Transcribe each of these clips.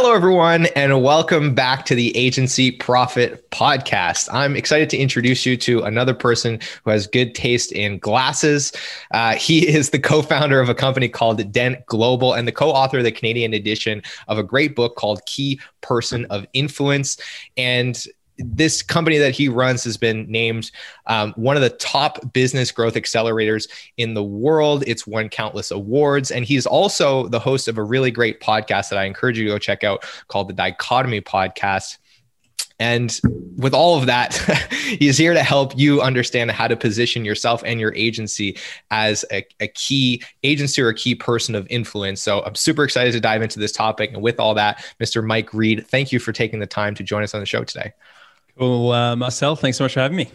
Hello, everyone, and welcome back to the Agency Profit Podcast. I'm excited to introduce you to another person who has good taste in glasses. Uh, he is the co founder of a company called Dent Global and the co author of the Canadian edition of a great book called Key Person of Influence. And this company that he runs has been named um, one of the top business growth accelerators in the world. It's won countless awards. And he's also the host of a really great podcast that I encourage you to go check out called the Dichotomy Podcast. And with all of that, he's here to help you understand how to position yourself and your agency as a, a, key agency or a key person of influence. So I'm super excited to dive into this topic. And with all that, Mr. Mike Reid, thank you for taking the time to join us on the show today. Well, uh, Marcel, thanks so much for having me.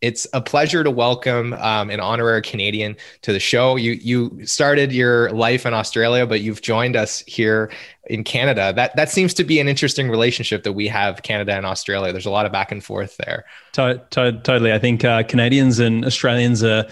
It's a pleasure to welcome um, an honorary Canadian to the show. You you started your life in Australia, but you've joined us here in Canada. That that seems to be an interesting relationship that we have Canada and Australia. There's a lot of back and forth there. To- to- totally, I think uh, Canadians and Australians are,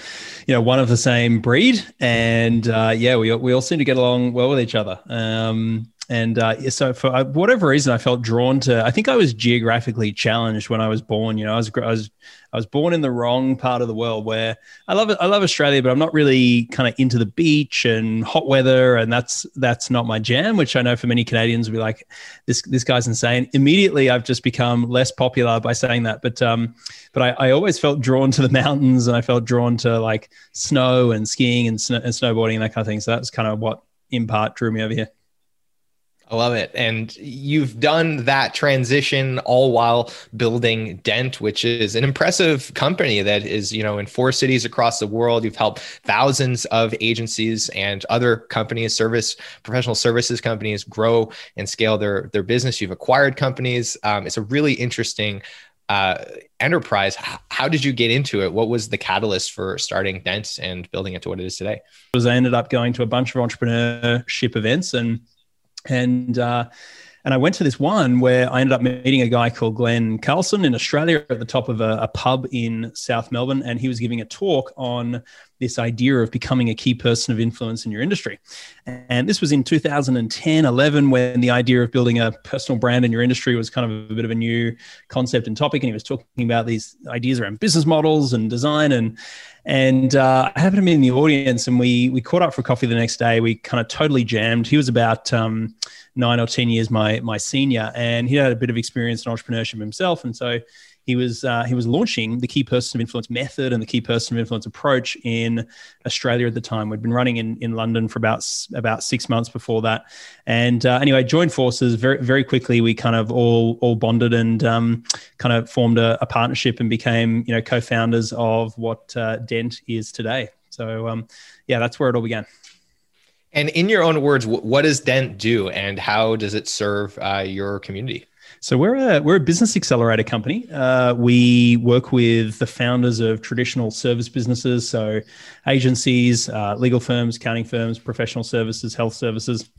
you know, one of the same breed, and uh, yeah, we we all seem to get along well with each other. Um, and uh, so, for uh, whatever reason, I felt drawn to. I think I was geographically challenged when I was born. You know, I was I was I was born in the wrong part of the world where I love. I love Australia, but I'm not really kind of into the beach and hot weather, and that's that's not my jam. Which I know for many Canadians will be like, this this guy's insane. Immediately, I've just become less popular by saying that. But um, but I, I always felt drawn to the mountains, and I felt drawn to like snow and skiing and, snow, and snowboarding and that kind of thing. So that's kind of what in part drew me over here. I love it. And you've done that transition all while building Dent, which is an impressive company that is, you know, in four cities across the world. You've helped thousands of agencies and other companies, service professional services companies grow and scale their their business. You've acquired companies. Um, it's a really interesting uh, enterprise. How, did you get into it? What was the catalyst for starting Dent and building it to what it is today? Was I ended up going to a bunch of entrepreneurship events and and uh, and I went to this one where I ended up meeting a guy called Glen Carlson in Australia at the top of a, a, pub in South Melbourne. And he was giving a talk on this idea of becoming a key person of influence in your industry. And this was in 2010, 11, when the idea of building a personal brand in your industry was kind of a bit of a new concept and topic. And he was talking about these ideas around business models and design. And and uh, I happened to be in the audience, and we we caught up for coffee the next day. We kind of totally jammed. He was about um, nine or ten years my my senior, and he had a bit of experience in entrepreneurship himself, and so he was uh, he was launching the key person of influence method and the key person of influence approach in Australia at the time. We'd been running in, in London for about about six months before that, and uh, anyway, joined forces very very quickly. We kind of all all bonded and um, kind of formed a, a, partnership and became you know co-founders of what uh, Dent is today. So um, yeah, that's where it all began. And in your own words, what does Dent do, and how does it serve uh, your community? So we're a we're a business accelerator company. Uh, we work with the founders of traditional service businesses, so agencies, uh, legal firms, accounting firms, professional services, health services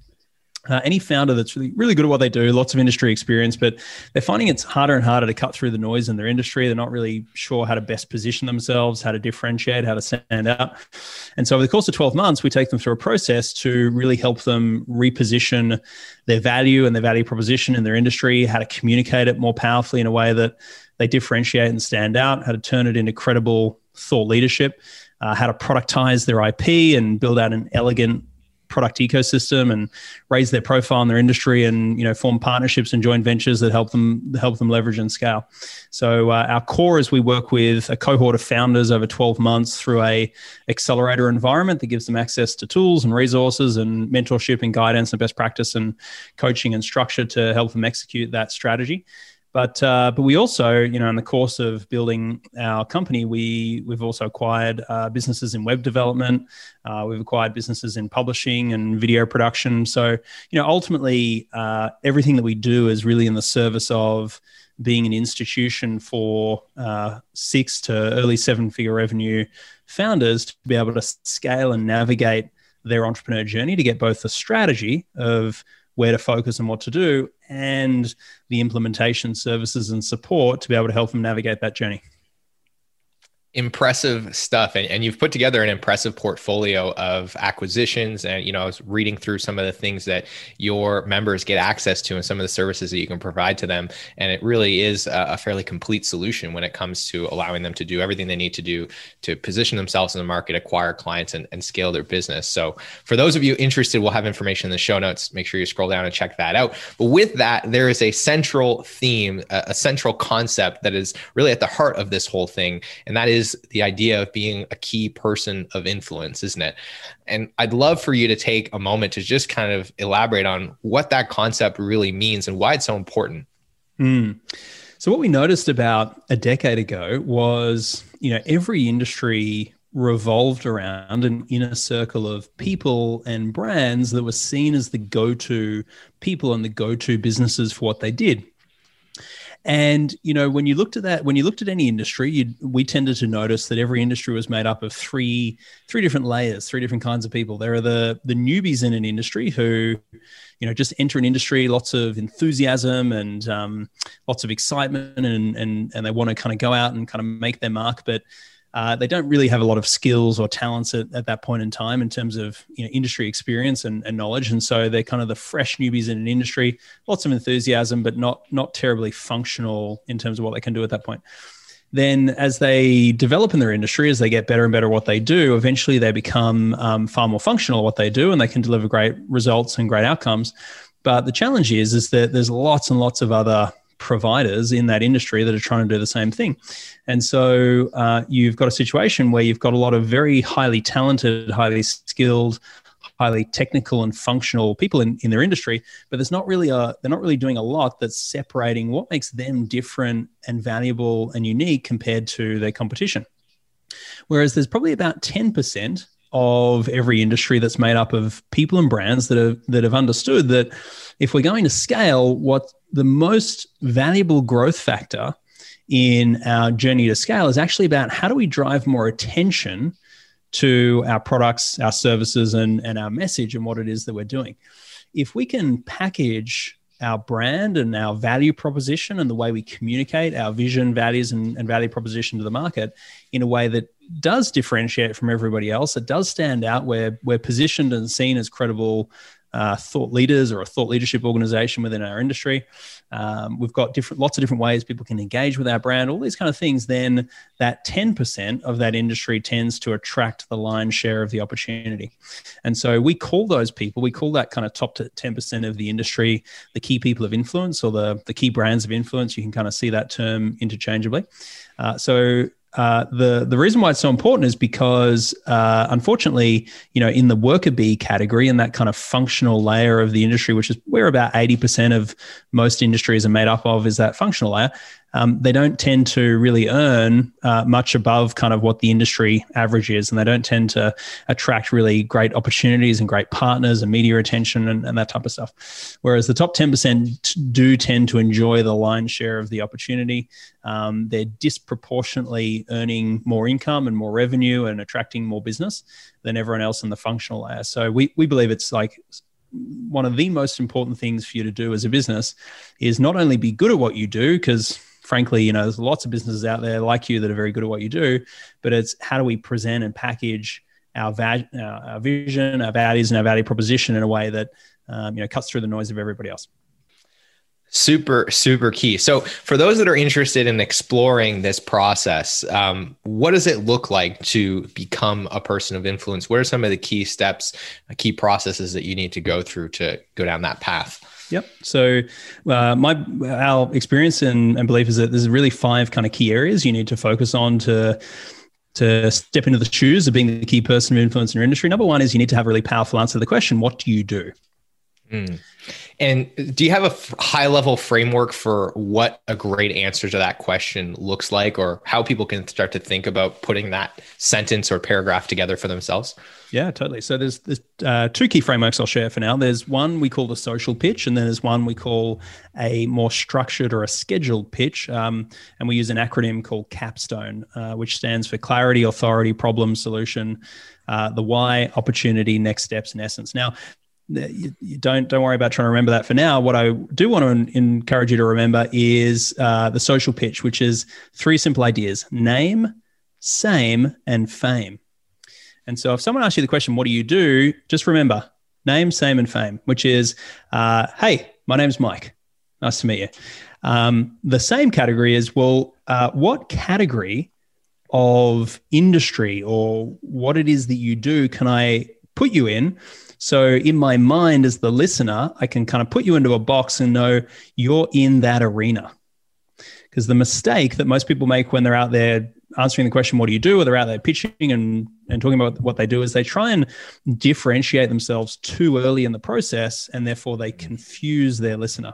uh, any founder that's really, really good at what they do, lots of industry experience, but they're finding it's harder and harder to cut through the noise in their industry. They're not really sure how to best position themselves, how to differentiate, how to stand out. And so, over the course of 12 months, we take them through a process to really help them reposition their value and their value proposition in their industry, how to communicate it more powerfully in a way that they differentiate and stand out, how to turn it into credible thought leadership. Uh, how to productize their IP and build out an elegant product ecosystem and raise their profile in their industry and you know form partnerships and joint ventures that help them help them leverage and scale. So uh, our core is we work with a cohort of founders over 12 months through a accelerator environment that gives them access to tools and resources and mentorship and guidance and best practice and coaching and structure to help them execute that strategy But uh, but we also, you know, in the course of building our company, we we've also acquired uh, businesses in web development. Uh, we've acquired businesses in publishing and video production. So you know, ultimately, uh, everything that we do is really in the service of being an institution for uh, six to early seven figure revenue founders to be able to scale and navigate their entrepreneur journey to get both the strategy of where to focus and what to do, and the implementation services and support to be able to help them navigate that journey impressive stuff and, and you've put together an impressive portfolio of acquisitions and you know i was reading through some of the things that your members get access to and some of the services that you can provide to them and it really is a, a fairly complete solution when it comes to allowing them to do everything they need to do to position themselves in the market acquire clients and, and scale their business. So for those of you interested we'll have information in the show notes. Make sure you scroll down and check that out. But with that there is a central theme a, a central concept that is really at the heart of this whole thing and that is is the idea of being a key person of influence, isn't it? And I'd love for you to take a moment to just kind of elaborate on what that concept really means and why it's so important. Mm. So, what we noticed about a decade ago was, you know, every industry revolved around an inner circle of people and brands that were seen as the go to people and the go to businesses for what they did. And you know, when you looked at that, when you looked at any industry, we tended to notice that every industry was made up of three three different layers, three different kinds of people. There are the the newbies in an industry who, you know, just enter an industry, lots of enthusiasm and um, lots of excitement, and and and they want to kind of go out and kind of make their mark, but uh, they don't really have a lot of skills or talents at, at that point in time in terms of you know, industry experience and, and, knowledge. And so they're kind of the fresh newbies in an industry, lots of enthusiasm, but not not terribly functional in terms of what they can do at that point. Then, as they develop in their industry, as they get better and better at what they do, eventually they become um, far more functional at what they do, and they can deliver great results and great outcomes. But the challenge is, is that there's lots and lots of other providers in that industry that are trying to do the same thing. And so uh, you've got a situation where you've got a lot of very highly talented, highly skilled, highly technical and functional people in, in their industry, but there's not really a they're not really doing a lot that's separating what makes them different and valuable and unique compared to their competition. Whereas there's probably about 10% of every industry that's made up of people and brands that have that have understood that if we're going to scale, what the most valuable growth factor in our journey to scale is actually about how do we drive more attention to our products, our services, and, and our message and what it is that we're doing. If we can package our brand and our value proposition and the way we communicate our vision, values, and, and value proposition to the market in a way that does differentiate from everybody else, it does stand out, where we're positioned and seen as credible uh, thought leaders or a thought leadership organization within our industry. Um, we've got different, lots of different ways people can engage with our brand, all these kind of things. Then that 10% of that industry tends to attract the lion's share of the opportunity. And so we call those people, we call that kind of top to 10% of the industry, the key people of influence or the, the key brands of influence. You can kind of see that term interchangeably. Uh, so uh, the the reason why it's so important is because uh, unfortunately, you know, in the worker bee category, in that kind of functional layer of the industry, which is where about eighty percent of most industries are made up of, is that functional layer um, they don't tend to really earn uh, much above kind of what the industry average is. And they don't tend to attract really great opportunities and great partners and media attention and, and that type of stuff. Whereas the top 10% do tend to enjoy the lion's share of the opportunity. Um, they're disproportionately earning more income and more revenue and attracting more business than everyone else in the functional layer. So we, we believe it's like one of the most important things for you to do as a business is not only be good at what you do, because frankly, you know, there's lots of businesses out there like you that are very good at what you do, but it's how do we present and package our, va- our vision, our values, and our value proposition in a way that um, you know cuts through the noise of everybody else. Super, super key. So, for those that are interested in exploring this process, um, what does it look like to become a person of influence? What are some of the key steps, key processes that you need to go through to go down that path? Yep. So, uh, my our experience and, and belief is that there's really five kind of key areas you need to focus on to to step into the shoes of being the key person of influence in your industry. Number one is you need to have a really powerful answer to the question: What do you do? Mm. And do you have a f- high level framework for what a great answer to that question looks like, or how people can start to think about putting that sentence or paragraph together for themselves? Yeah, totally. So there's, uh, two key frameworks I'll share for now. There's one we call the social pitch, and then there's one we call a more structured or a scheduled pitch. Um, and we use an acronym called CAPSTONE, uh, which stands for clarity, authority, problem, solution. Uh, the why, opportunity, next steps, and essence. Now, you, you, don't don't worry about trying to remember that for now. What I do want to encourage you to remember is uh, the social pitch, which is three simple ideas: name, same, and fame. And so, if someone asks you the question, "What do you do?" just remember name, same, and fame, which is, uh, "Hey, my name's Mike. Nice to meet you." Um, the same category is, well, uh, what category of industry or what it is that you do can I put you in? So in my mind, as the listener, I can kind of put you into a box and know you're in that arena. Because the mistake that most people make when they're out there answering the question, what do you do? Or they're out there pitching and, and talking about what they do is they try and differentiate themselves too early in the process and therefore they confuse their listener.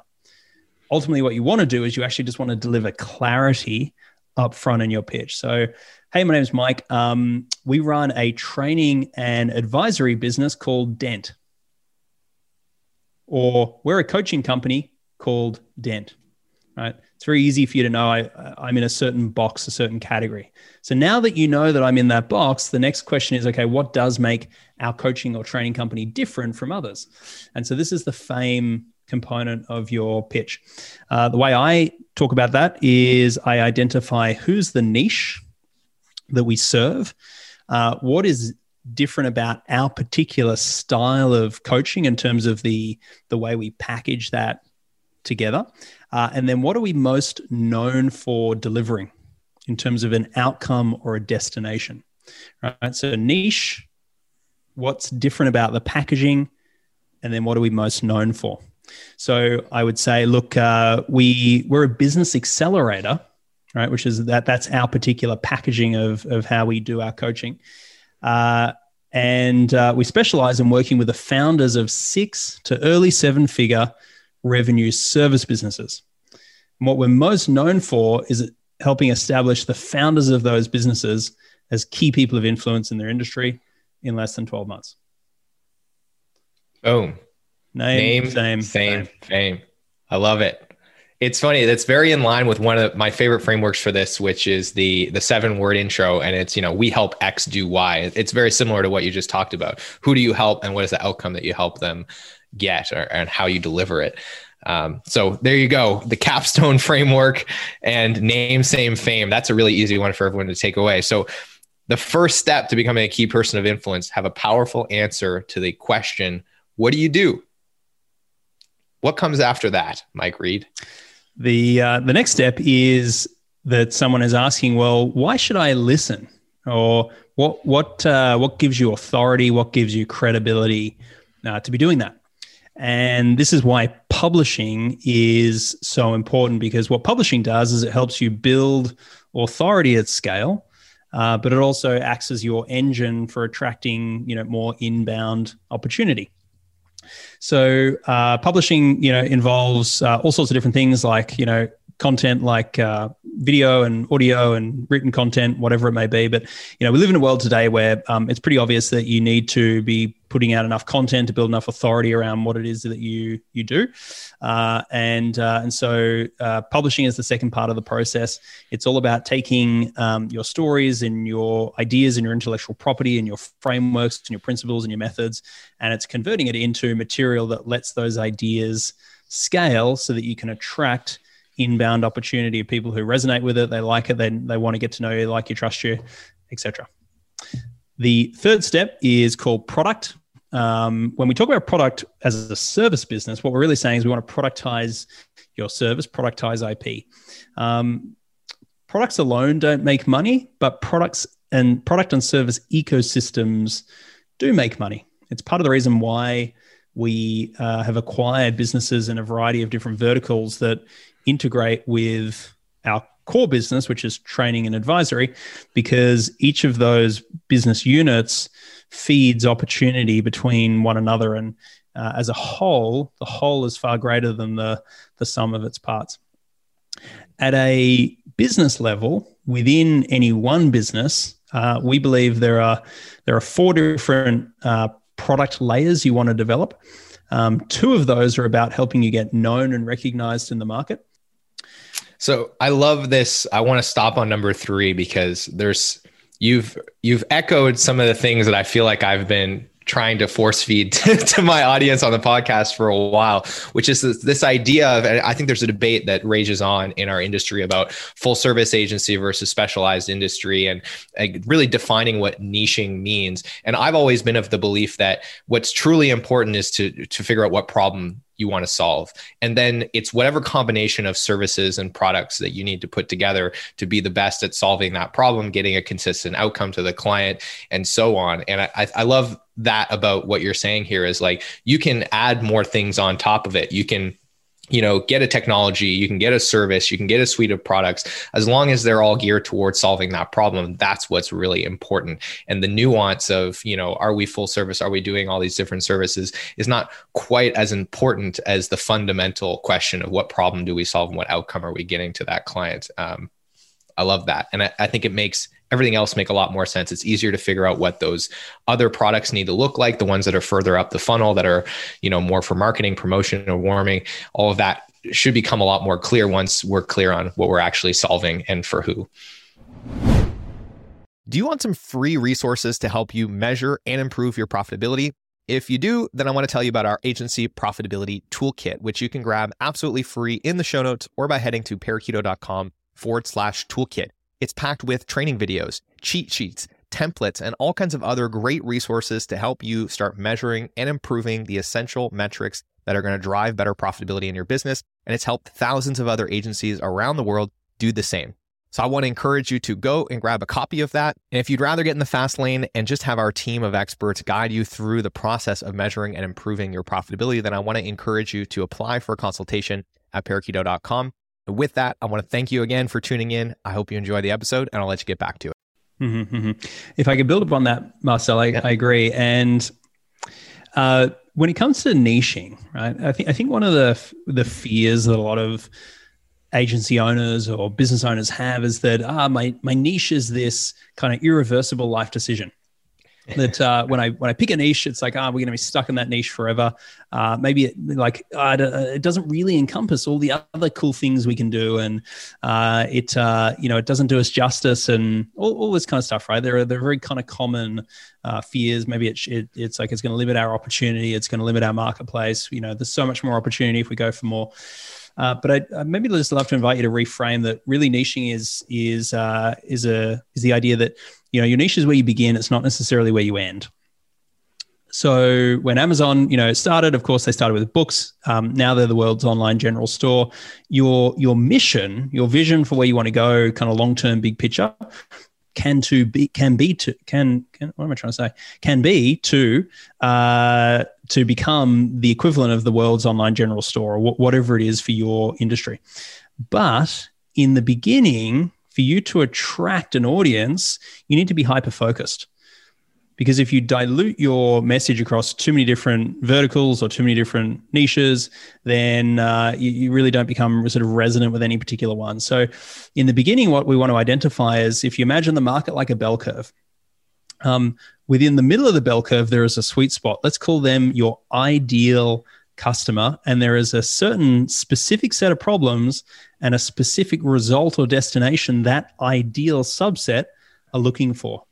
Ultimately, what you want to do is you actually just want to deliver clarity up front in your pitch. So Hey, my name is Mike. Um, we run a training and advisory business called Dent, or we're a coaching company called Dent. Right? It's very easy for you to know I, I'm in a certain box, a certain category. So now that you know that I'm in that box, the next question is okay, what does make our coaching or training company different from others? And so this is the fame component of your pitch. Uh, the way I talk about that is I identify who's the niche that we serve. Uh, what is different about our particular style of coaching in terms of the the way we package that together uh, and then what are we most known for delivering in terms of an outcome or a destination right so niche what's different about the packaging and then what are we most known for so i would say look uh, we we're a business accelerator right? Which is that that's our particular packaging of of how we do our coaching. Uh, and uh, we specialize in working with the founders of six to early seven figure revenue service businesses. And what we're most known for is helping establish the founders of those businesses as key people of influence in their industry in less than 12 months. Boom. Name, Name fame, fame, fame. I love it. It's funny. That's very in line with one of my favorite frameworks for this, which is the the seven word intro, and it's you know we help X do Y. It's very similar to what you just talked about. Who do you help, and what is the outcome that you help them get, or, and how you deliver it. Um, so there you go, the capstone framework and name, same, fame. That's a really easy one for everyone to take away. So the first step to becoming a key person of influence: have a powerful answer to the question, "What do you do?" What comes after that, Mike Reid? The uh, the next step is that someone is asking, well, why should I listen? Or what what uh, what gives you authority? What gives you credibility uh, to be doing that? And this is why publishing is so important because what publishing does is it helps you build authority at scale, uh, but it also acts as your engine for attracting you know more inbound opportunity. So uh, publishing, you know, involves uh, all sorts of different things like, you know, content like uh, video and audio and written content, whatever it may be. But you know, we live in a world today where um, it's pretty obvious that you need to be putting out enough content to build enough authority around what it is that you you do, uh, and uh, and so uh, publishing is the second part of the process. It's all about taking um, your stories and your ideas and your intellectual property and your frameworks and your principles and your methods, and it's converting it into material that lets those ideas scale so that you can attract inbound opportunity of people who resonate with it, they like it, they, they want to get to know you, like you, trust you, etc. The third step is called product. Um, when we talk about product as a service business, what we're really saying is we want to productize your service, productize IP. Um, products alone don't make money, but products and product and service ecosystems do make money. It's part of the reason why we uh, have acquired businesses in a variety of different verticals that integrate with our core business, which is training and advisory, because each of those business units feeds opportunity between one another. And uh, as a whole, the whole is far greater than the, the sum of its parts. At a business level, within any one business, uh, we believe there are there are four different uh, product layers you want to develop. Um, two of those are about helping you get known and recognized in the market. So I love this. I want to stop on number three because there's you've you've echoed some of the things that I feel like I've been trying to force feed to, to, my audience on the podcast for a while, which is this, this, idea of, I think there's a debate that rages on in our industry about full service agency versus specialized industry and really defining what niching means. And I've always been of the belief that what's truly important is to, to figure out what problem you want to solve. And then it's whatever combination of services and products that you need to put together to be the best at solving that problem, getting a consistent outcome to the client, and so on. And I, I love that about what you're saying here is like you can add more things on top of it. You can you know get a technology you can get a service you can get a suite of products. As long as they're all geared towards solving that problem that's what's really important. And the nuance of you know are we full service? Are we doing all these different services is not quite as important as the fundamental question of what problem do we solve and what outcome are we getting to that client. Um, i love that. And I, I think it makes everything else make a lot more sense. It's easier to figure out what those other products need to look like, the ones that are further up the funnel that are, you know, more for marketing, promotion, or warming. All of that should become a lot more clear once we're clear on what we're actually solving and for who. Do you want some free resources to help you measure and improve your profitability? If you do, then I want to tell you about our agency profitability toolkit, which you can grab absolutely free in the show notes or by heading to parakeeto.com forward slash toolkit. It's packed with training videos, cheat sheets, templates, and all kinds of other great resources to help you start measuring and improving the essential metrics that are going to drive better profitability in your business. And it's helped thousands of other agencies around the world do the same. So I want to encourage you to go and grab a copy of that. And if you'd rather get in the fast lane and just have our team of experts guide you through the process of measuring and improving your profitability, then I want to encourage you to apply for a consultation at parakeeto.com. With that, I want to thank you again for tuning in. I hope you enjoy the episode, and I'll let you get back to it. Mm-hmm, mm-hmm. If I could build upon that, Marcel, I, yeah. I agree. And uh, when it comes to niching, right, I think I think one of the the fears that a lot of agency owners or business owners have is that ah, my my niche is this kind of irreversible life decision that uh, when I when I pick a niche, it's like, ah, oh, we're going to be stuck in that niche forever. Uh, maybe it, like uh, it doesn't really encompass all the other cool things we can do, and uh, it uh, you know it doesn't do us justice and all, all this kind of stuff, right? There are they're very kind of common uh, fears. Maybe it, it, it's like it's going to limit our opportunity, it's going to limit our marketplace. You know, there's so much more opportunity if we go for more. Uh, but I, I maybe just love to invite you to reframe that. Really, niching is is uh, is a is the idea that you know your niche is where you begin. It's not necessarily where you end. So when Amazon, you know, started, of course, they started with books. Um, now they're the world's online general store. Your your mission, your vision for where you want to go, kind of long term, big picture, can to be can be to can, can what am I trying to say? Can be to uh, to become the equivalent of the world's online general store or wh- whatever it is for your industry. But in the beginning, for you to attract an audience, you need to be hyper focused. Because if you dilute your message across too many different verticals or too many different niches, then uh, you, you, really don't become sort of resonant with any particular one. So, in the beginning, what we want to identify is if you imagine the market like a bell curve, um, within the middle of the bell curve, there is a sweet spot. Let's call them your ideal customer. And there is a certain specific set of problems and a specific result or destination that ideal subset are looking for.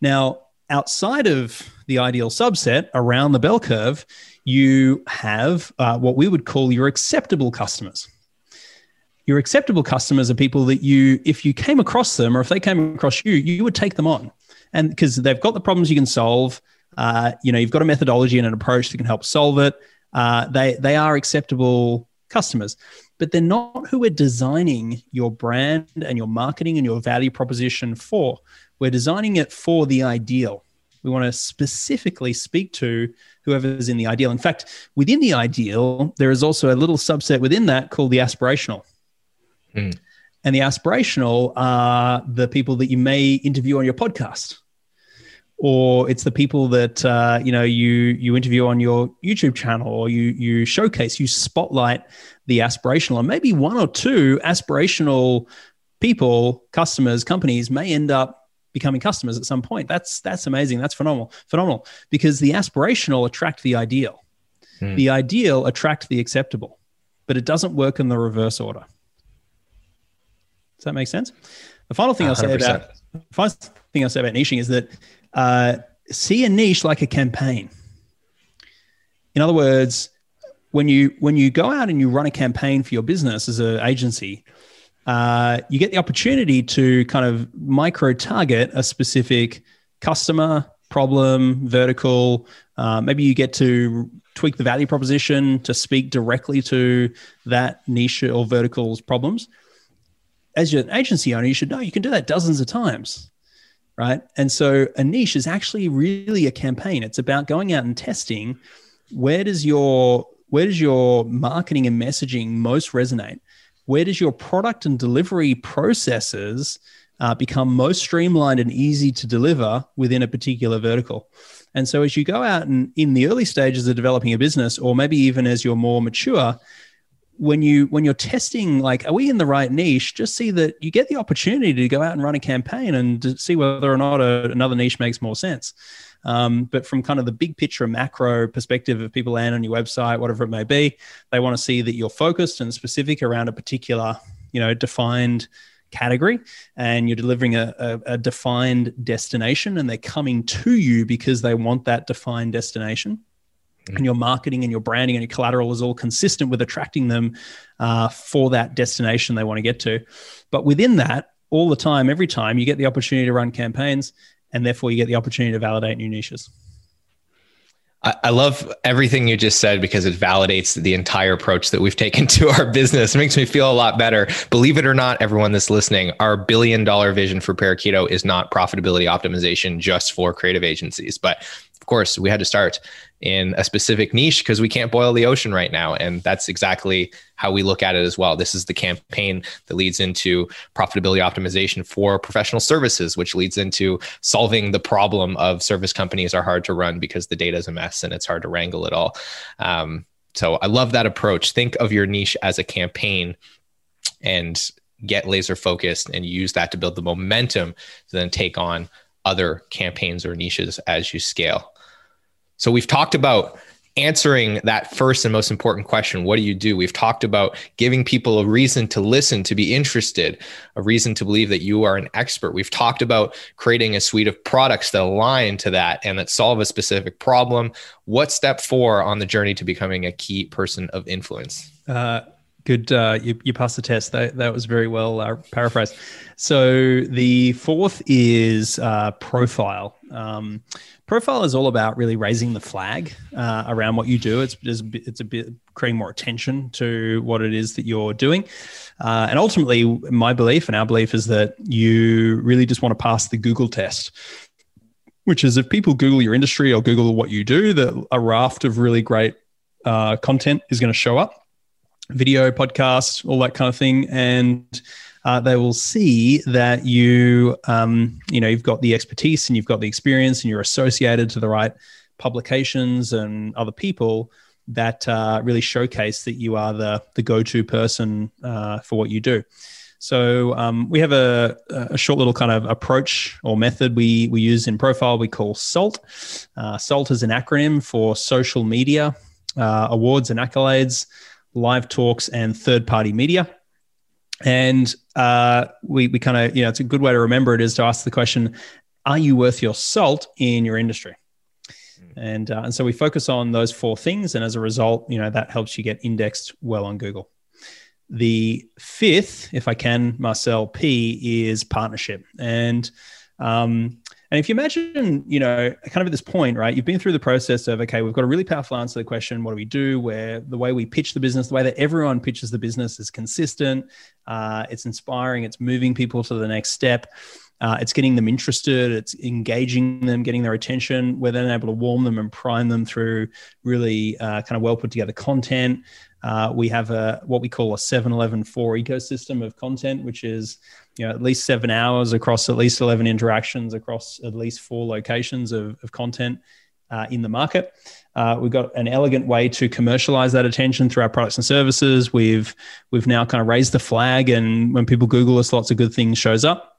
Now, outside of the ideal subset around the bell curve, you have uh, what we would call your acceptable customers. Your acceptable customers are people that you, if you came across them or if they came across you, you would take them on. And because they've got the problems you can solve, uh, you know, you've got a methodology and an approach that can help solve it. Uh, they, they are acceptable customers, but they're not who we're designing your brand and your marketing and your value proposition for. We're designing it for the ideal. We want to specifically speak to whoever's in the ideal. In fact, within the ideal, there is also a little subset within that called the aspirational. Mm. And the aspirational are the people that you may interview on your podcast or it's the people that uh, you know you you interview on your YouTube channel, or you you showcase, you spotlight the aspirational, and maybe one or two aspirational people, customers, companies may end up becoming customers at some point. That's that's amazing. That's phenomenal. Phenomenal because the aspirational attract the ideal. Hmm. The ideal attract the acceptable, but it doesn't work in the reverse order. Does that make sense? The final thing 100%. I'll say about final thing I'll say about niching is that uh, see a niche like a campaign. In other words, when you when you go out and you run a campaign for your business as an agency, uh, you get the opportunity to kind of micro target a specific customer problem vertical. Uh, maybe you get to tweak the value proposition to speak directly to that niche or vertical's problems. As an agency owner, you should know you can do that dozens of times right? And so a niche is actually really a campaign. It's about going out and testing where does your where does your marketing and messaging most resonate? Where does your product and delivery processes uh, become most streamlined and easy to deliver within a particular vertical? And so, as you go out and in the early stages of developing a business, or maybe even as you're more mature, when you when you're testing like are we in the right niche? Just see that you get the opportunity to go out and run a campaign and see whether or not a, another niche makes more sense. Um, but from kind of the big picture macro perspective of people land on your website whatever it may be they want to see that you're focused and specific around a particular you know defined category and you're delivering a, a, a defined destination and they're coming to you because they want that defined destination and your marketing and your branding and your collateral is all consistent with attracting them uh, for that destination they want to get to. But within that, all the time, every time, you get the opportunity to run campaigns, and therefore you get the opportunity to validate new niches. I love everything you just said because it validates the entire approach that we've taken to our business. It makes me feel a lot better. Believe it or not, everyone that's listening, our billion dollar vision for Parakeeto is not profitability optimization just for creative agencies, but of course, we had to start in a specific niche because we can't boil the ocean right now. And that's exactly how we look at it as well. This is the campaign that leads into profitability optimization for professional services, which leads into solving the problem of service companies are hard to run because the data is a mess and it's hard to wrangle it all. Um, so I love that approach. Think of your niche as a campaign and get laser focused and use that to build the momentum to then take on other campaigns or niches as you scale. So we've talked about answering that first and most important question what do you do? We've talked about giving people a reason to listen to be interested a reason to believe that you are an expert. We've talked about creating a suite of products that align to that and that solve a specific problem. What's step four on the journey to becoming a key person of influence? Uh, good uh, you, you passed the test. That, that was very well uh, paraphrased. So the fourth is uh, profile. Um, profile is all about really raising the flag uh, around what you do. It's it's a bit creating more attention to what it is that you're doing, uh, and ultimately, my belief and our belief is that you really just want to pass the Google test. Which is if people Google your industry or Google what you do, that a raft of really great uh, content is going to show up, video, podcast, all that kind of thing, and uh, they will see that you, um, you know, you've got the expertise and you've got the experience and you're associated to the right publications and other people that uh, really showcase that you are the the go-to person uh, for what you do. So um, we have a, a, short little kind of approach or method we we use in profile. We call SALT. Uh, SALT is an acronym for social media uh, awards and accolades, live talks, and third-party media. And uh, we, we kind of, you know, it's a good way to remember it is to ask the question, are you worth your salt in your industry? And, uh, and so we focus on those four things. And as a result, you know, that helps you get indexed well on Google. The fifth, if I can, Marcel P, is partnership. And um, and if you imagine, you know, kind of at this point, right, you've been through the process of, okay, we've got a really powerful answer to the question, what do we do? Where the way we pitch the business, the way that everyone pitches the business is consistent, uh, it's inspiring, it's moving people to the next step. Uh, it's getting them interested, it's engaging them, getting their attention. We're then able to warm them and prime them through really uh, kind of well put together content. Uh, we have a what we call a 711 4 ecosystem of content, which is you know at least seven hours across at least 11 interactions across at least four locations of, of content uh, in the market. Uh, we've got an elegant way to commercialize that attention through our products and services. We've we've now kind of raised the flag and when people google us lots of good things shows up.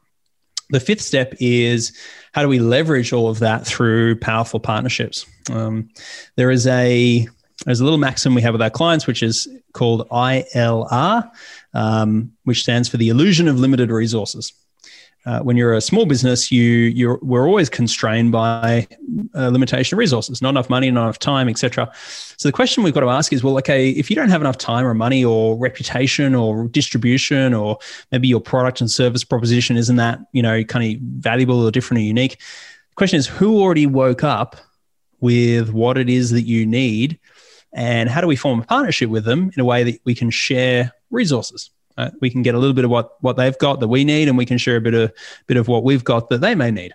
The fifth step is how do we leverage all of that through powerful partnerships? Um, there is a there's a little maxim we have with our clients, which is called ILR, um, which stands for the illusion of limited resources. Uh, when you're a small business, you you're we're always constrained by a limitation of resources, not enough money, not enough time, etc. So the question we've got to ask is, well, okay, if you don't have enough time or money or reputation or distribution or maybe your product and service proposition isn't that you know kind of valuable or different or unique, the question is, who already woke up with what it is that you need and how do we form a partnership with them in a way that we can share resources? Right? we can get a little bit of what what they've got that we need and we can share a bit of bit of what we've got that they may need.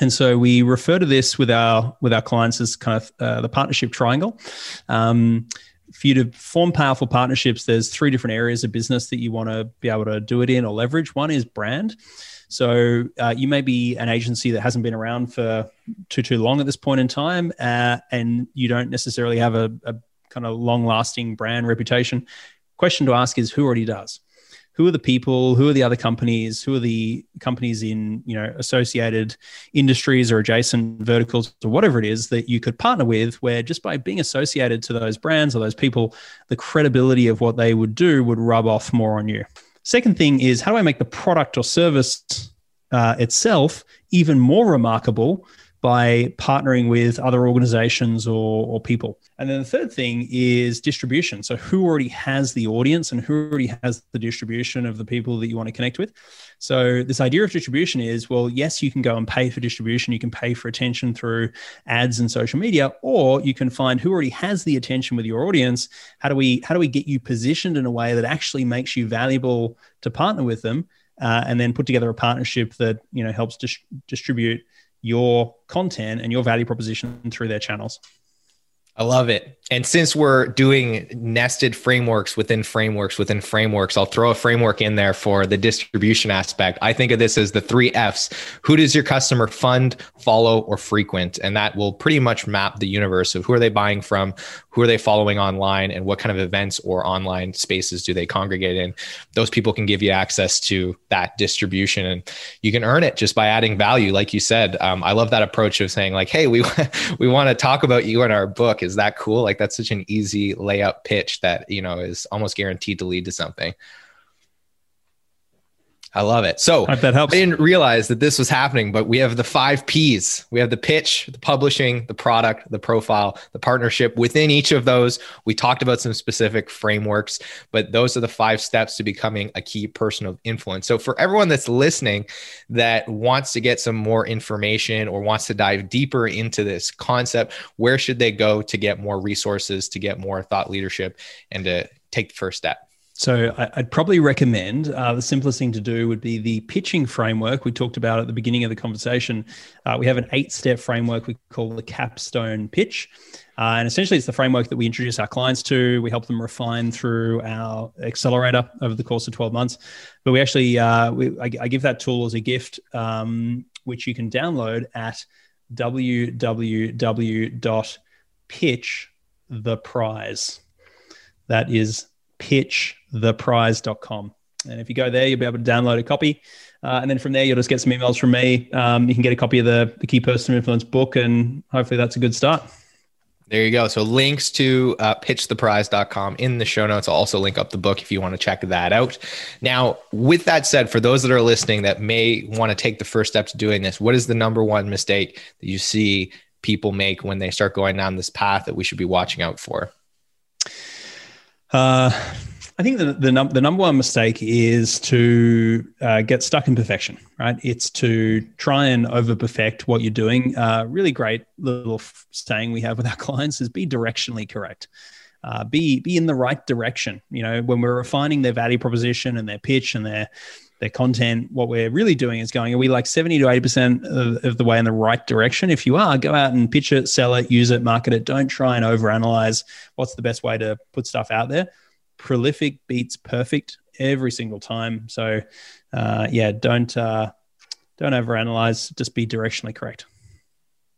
And so we refer to this with our with our clients as kind of uh, the partnership triangle. Um, for you to form powerful partnerships there's three different areas of business that you want to be able to do it in or leverage. One is brand so uh, you may be an agency that hasn't been around for too too long at this point in time, uh, and you don't necessarily have a, a kind of long lasting brand reputation. Question to ask is who already does? Who are the people? Who are the other companies? Who are the companies in you know associated industries or adjacent verticals or whatever it is that you could partner with? Where just by being associated to those brands or those people, the credibility of what they would do would rub off more on you. Second thing is how do I make the product or service uh, itself even more remarkable by partnering with other organizations or, or people. And then the third thing is distribution. So, who already has the audience and who already has the distribution of the people that you want to connect with? So, this idea of distribution is well, yes, you can go and pay for distribution, you can pay for attention through ads and social media, or you can find who already has the attention with your audience. How do we how do we get you positioned in a way that actually makes you valuable to partner with them? Uh, and then put together a partnership that you know helps dis- distribute your content and your value proposition through their channels. I love it. And since we're doing nested frameworks within frameworks within frameworks, I'll throw a framework in there for the distribution aspect. I think of this as the three F's. Who does your customer fund, follow, or frequent? And that will pretty much map the universe of who are they buying from, who are they following online, and what kind of events or online spaces do they congregate in. Those people can give you access to that distribution and you can earn it just by adding value. Like you said, um, I love that approach of saying, like, hey, we, we want to talk about you in our book is that cool? Like that's such an easy layup pitch that, you know, is almost guaranteed to lead to something. I love it. So I that helps. I didn't realize that this was happening, but we have the five P's. We have the pitch, the publishing, the product, the profile, the partnership. Within each of those, we talked about some specific frameworks, but those are the five steps to becoming a key person of influence. So for everyone that's listening that wants to get some more information or wants to dive deeper into this concept, where should they go to get more resources, to get more thought leadership, and to take the first step? So I'd probably recommend uh, the simplest thing to do would be the pitching framework we talked about at the beginning of the conversation. Uh, we have an eight-step framework we call the capstone pitch. Uh, and essentially, it's the framework that we introduce our clients to. We help them refine through our accelerator over the course of 12 months. But we actually, uh, we, I, I, give that tool as a gift, um, which you can download at www.pitchtheprize. That is pitchtheprize.com. And if you go there, you'll be able to download a copy. Uh, and then from there, you'll just get some emails from me. Um, you can get a copy of the, the Key Person Influence book, and hopefully that's a good start. There you go. So links to uh, pitchtheprize.com in the show notes. I'll also link up the book if you want to check that out. Now, with that said, for those that are listening that may want to take the first step to doing this, what is the number one mistake that you see people make when they start going down this path that we should be watching out for? Uh, I think the the, num- the, number one mistake is to uh, get stuck in perfection, right? It's to try and over perfect what you're doing. Uh, really great little saying we have with our clients is be directionally correct. Uh, be be in the right direction. You know, when we're refining their value proposition and their pitch and their their content, what we're really doing is going, are we like 70 to 80% of, of, the way in the right direction? If you are, go out and pitch it, sell it, use it, market it. Don't try and overanalyze what's the best way to put stuff out there. Prolific beats perfect every single time. So, uh, yeah, don't uh, don't overanalyze. Just be directionally correct.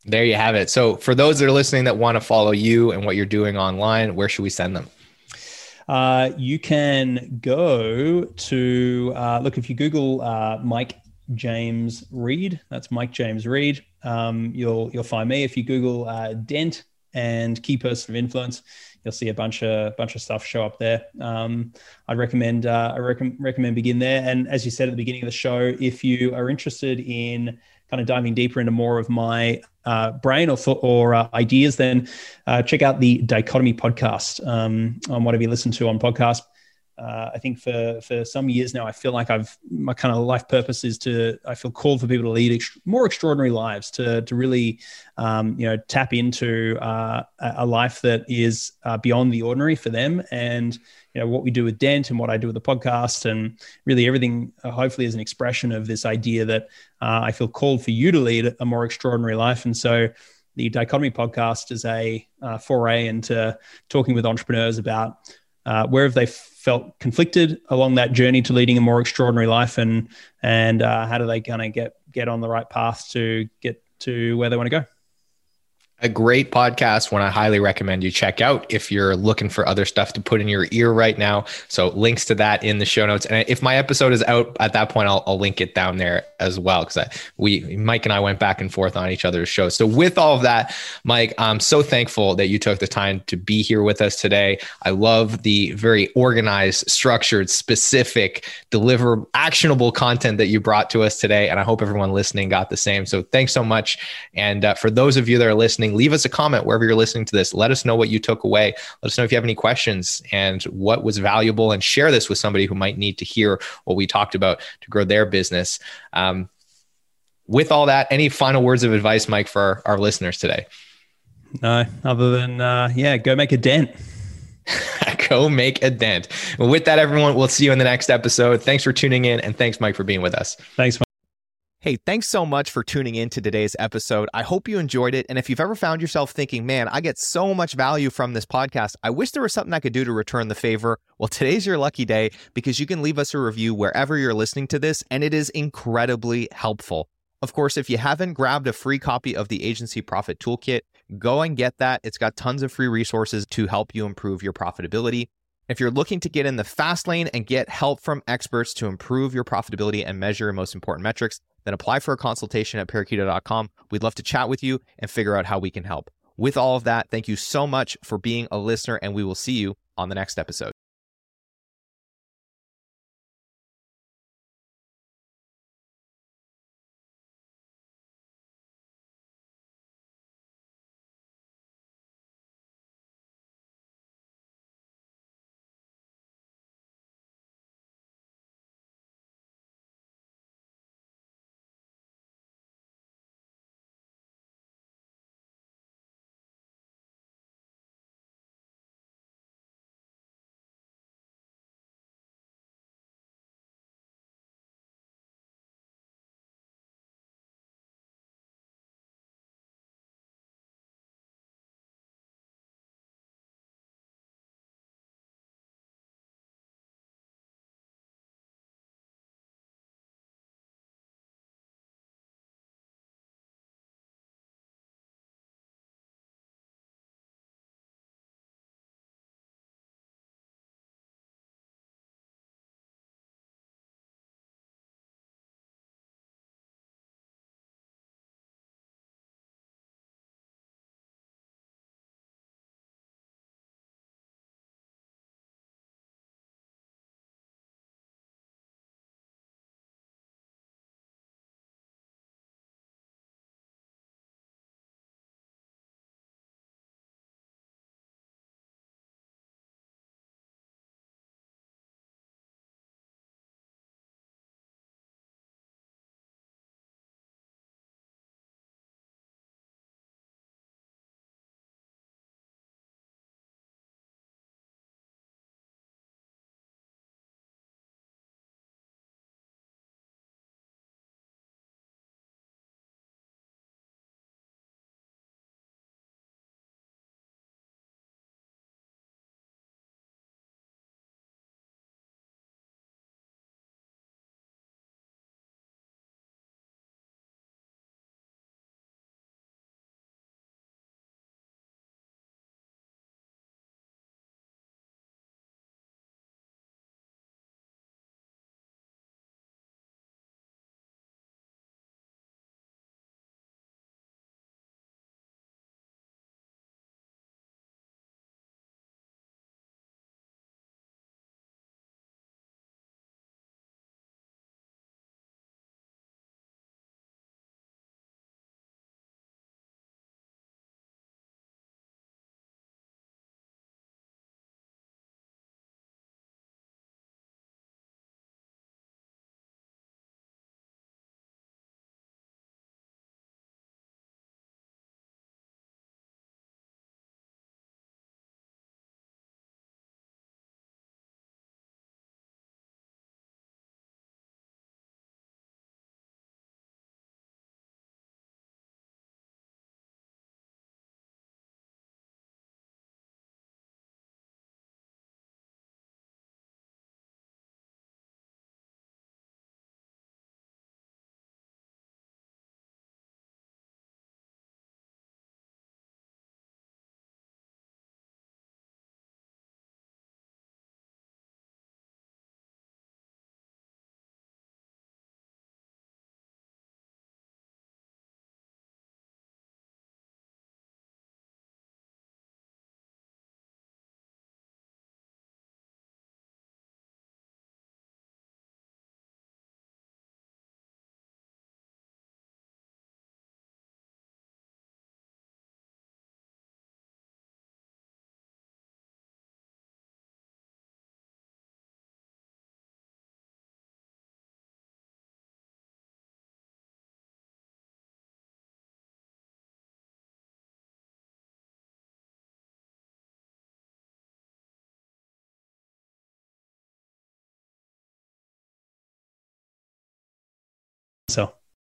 There you have it. So, for those that are listening that want to follow you and what you're doing online, where should we send them? Uh, you can go to uh, look if you Google uh, Mike James Reid. That's Mike James Reid. Um, you'll you'll find me if you Google uh, Dent and Key Person of Influence. You'll see a bunch of bunch of stuff show up there. Um, I'd recommend uh, I rec- recommend begin there. And as you said at the beginning of the show, if you are interested in kind of diving deeper into more of my uh, brain or or uh, ideas, then uh, check out the Dichotomy podcast um, on whatever you listen to on podcast uh, I think for for some years now, I feel like I've my kind of life purpose is to I feel called for people to lead ex- more extraordinary lives, to to really um, you know tap into uh, a life that is uh, beyond the ordinary for them, and you know what we do with Dent and what I do with the podcast, and really everything uh, hopefully is an expression of this idea that uh, I feel called for you to lead a more extraordinary life, and so the Dichotomy podcast is a uh, foray into talking with entrepreneurs about uh, where have they felt conflicted along that journey to leading a more extraordinary life, and and uh, how do they kind of get get on the right path to get to where they want to go? A great podcast one I highly recommend you check out if you're looking for other stuff to put in your ear right now. So links to that in the show notes. And if my episode is out at that point, I'll, I'll link it down there as well. Cause we, Mike and I went back and forth on each other's shows. So with all of that, Mike, I'm so thankful that you took the time to be here with us today. I love the very organized, structured, specific, deliver actionable content that you brought to us today. And I hope everyone listening got the same. So thanks so much. And uh, for those of you that are listening, listening, leave us a comment wherever you're listening to this. Let us know what you took away. Let us know if you have any questions and what was valuable, and share this with somebody who might need to hear what we talked about to grow their business. Um, with all that, any final words of advice, Mike, for our, our listeners today? No, other than, uh, yeah, go make a dent. go make a dent. with that, everyone, we'll see you in the next episode. Thanks for tuning in, and thanks, Mike, for being with us. Thanks, Mike. Hey, thanks so much for tuning in to today's episode. I hope you enjoyed it. And if you've ever found yourself thinking, man, I get so much value from this podcast, I wish there was something I could do to return the favor. Well, today's your lucky day because you can leave us a review wherever you're listening to this, and it is incredibly helpful. Of course, if you haven't grabbed a free copy of the Agency Profit Toolkit, go and get that. It's got tons of free resources to help you improve your profitability. If you're looking to get in the fast lane and get help from experts to improve your profitability and measure your most important metrics, then apply for a consultation at parakeeto.com. We'd love to chat with you and figure out how we can help. With all of that, thank you so much for being a listener, and we will see you on the next episode.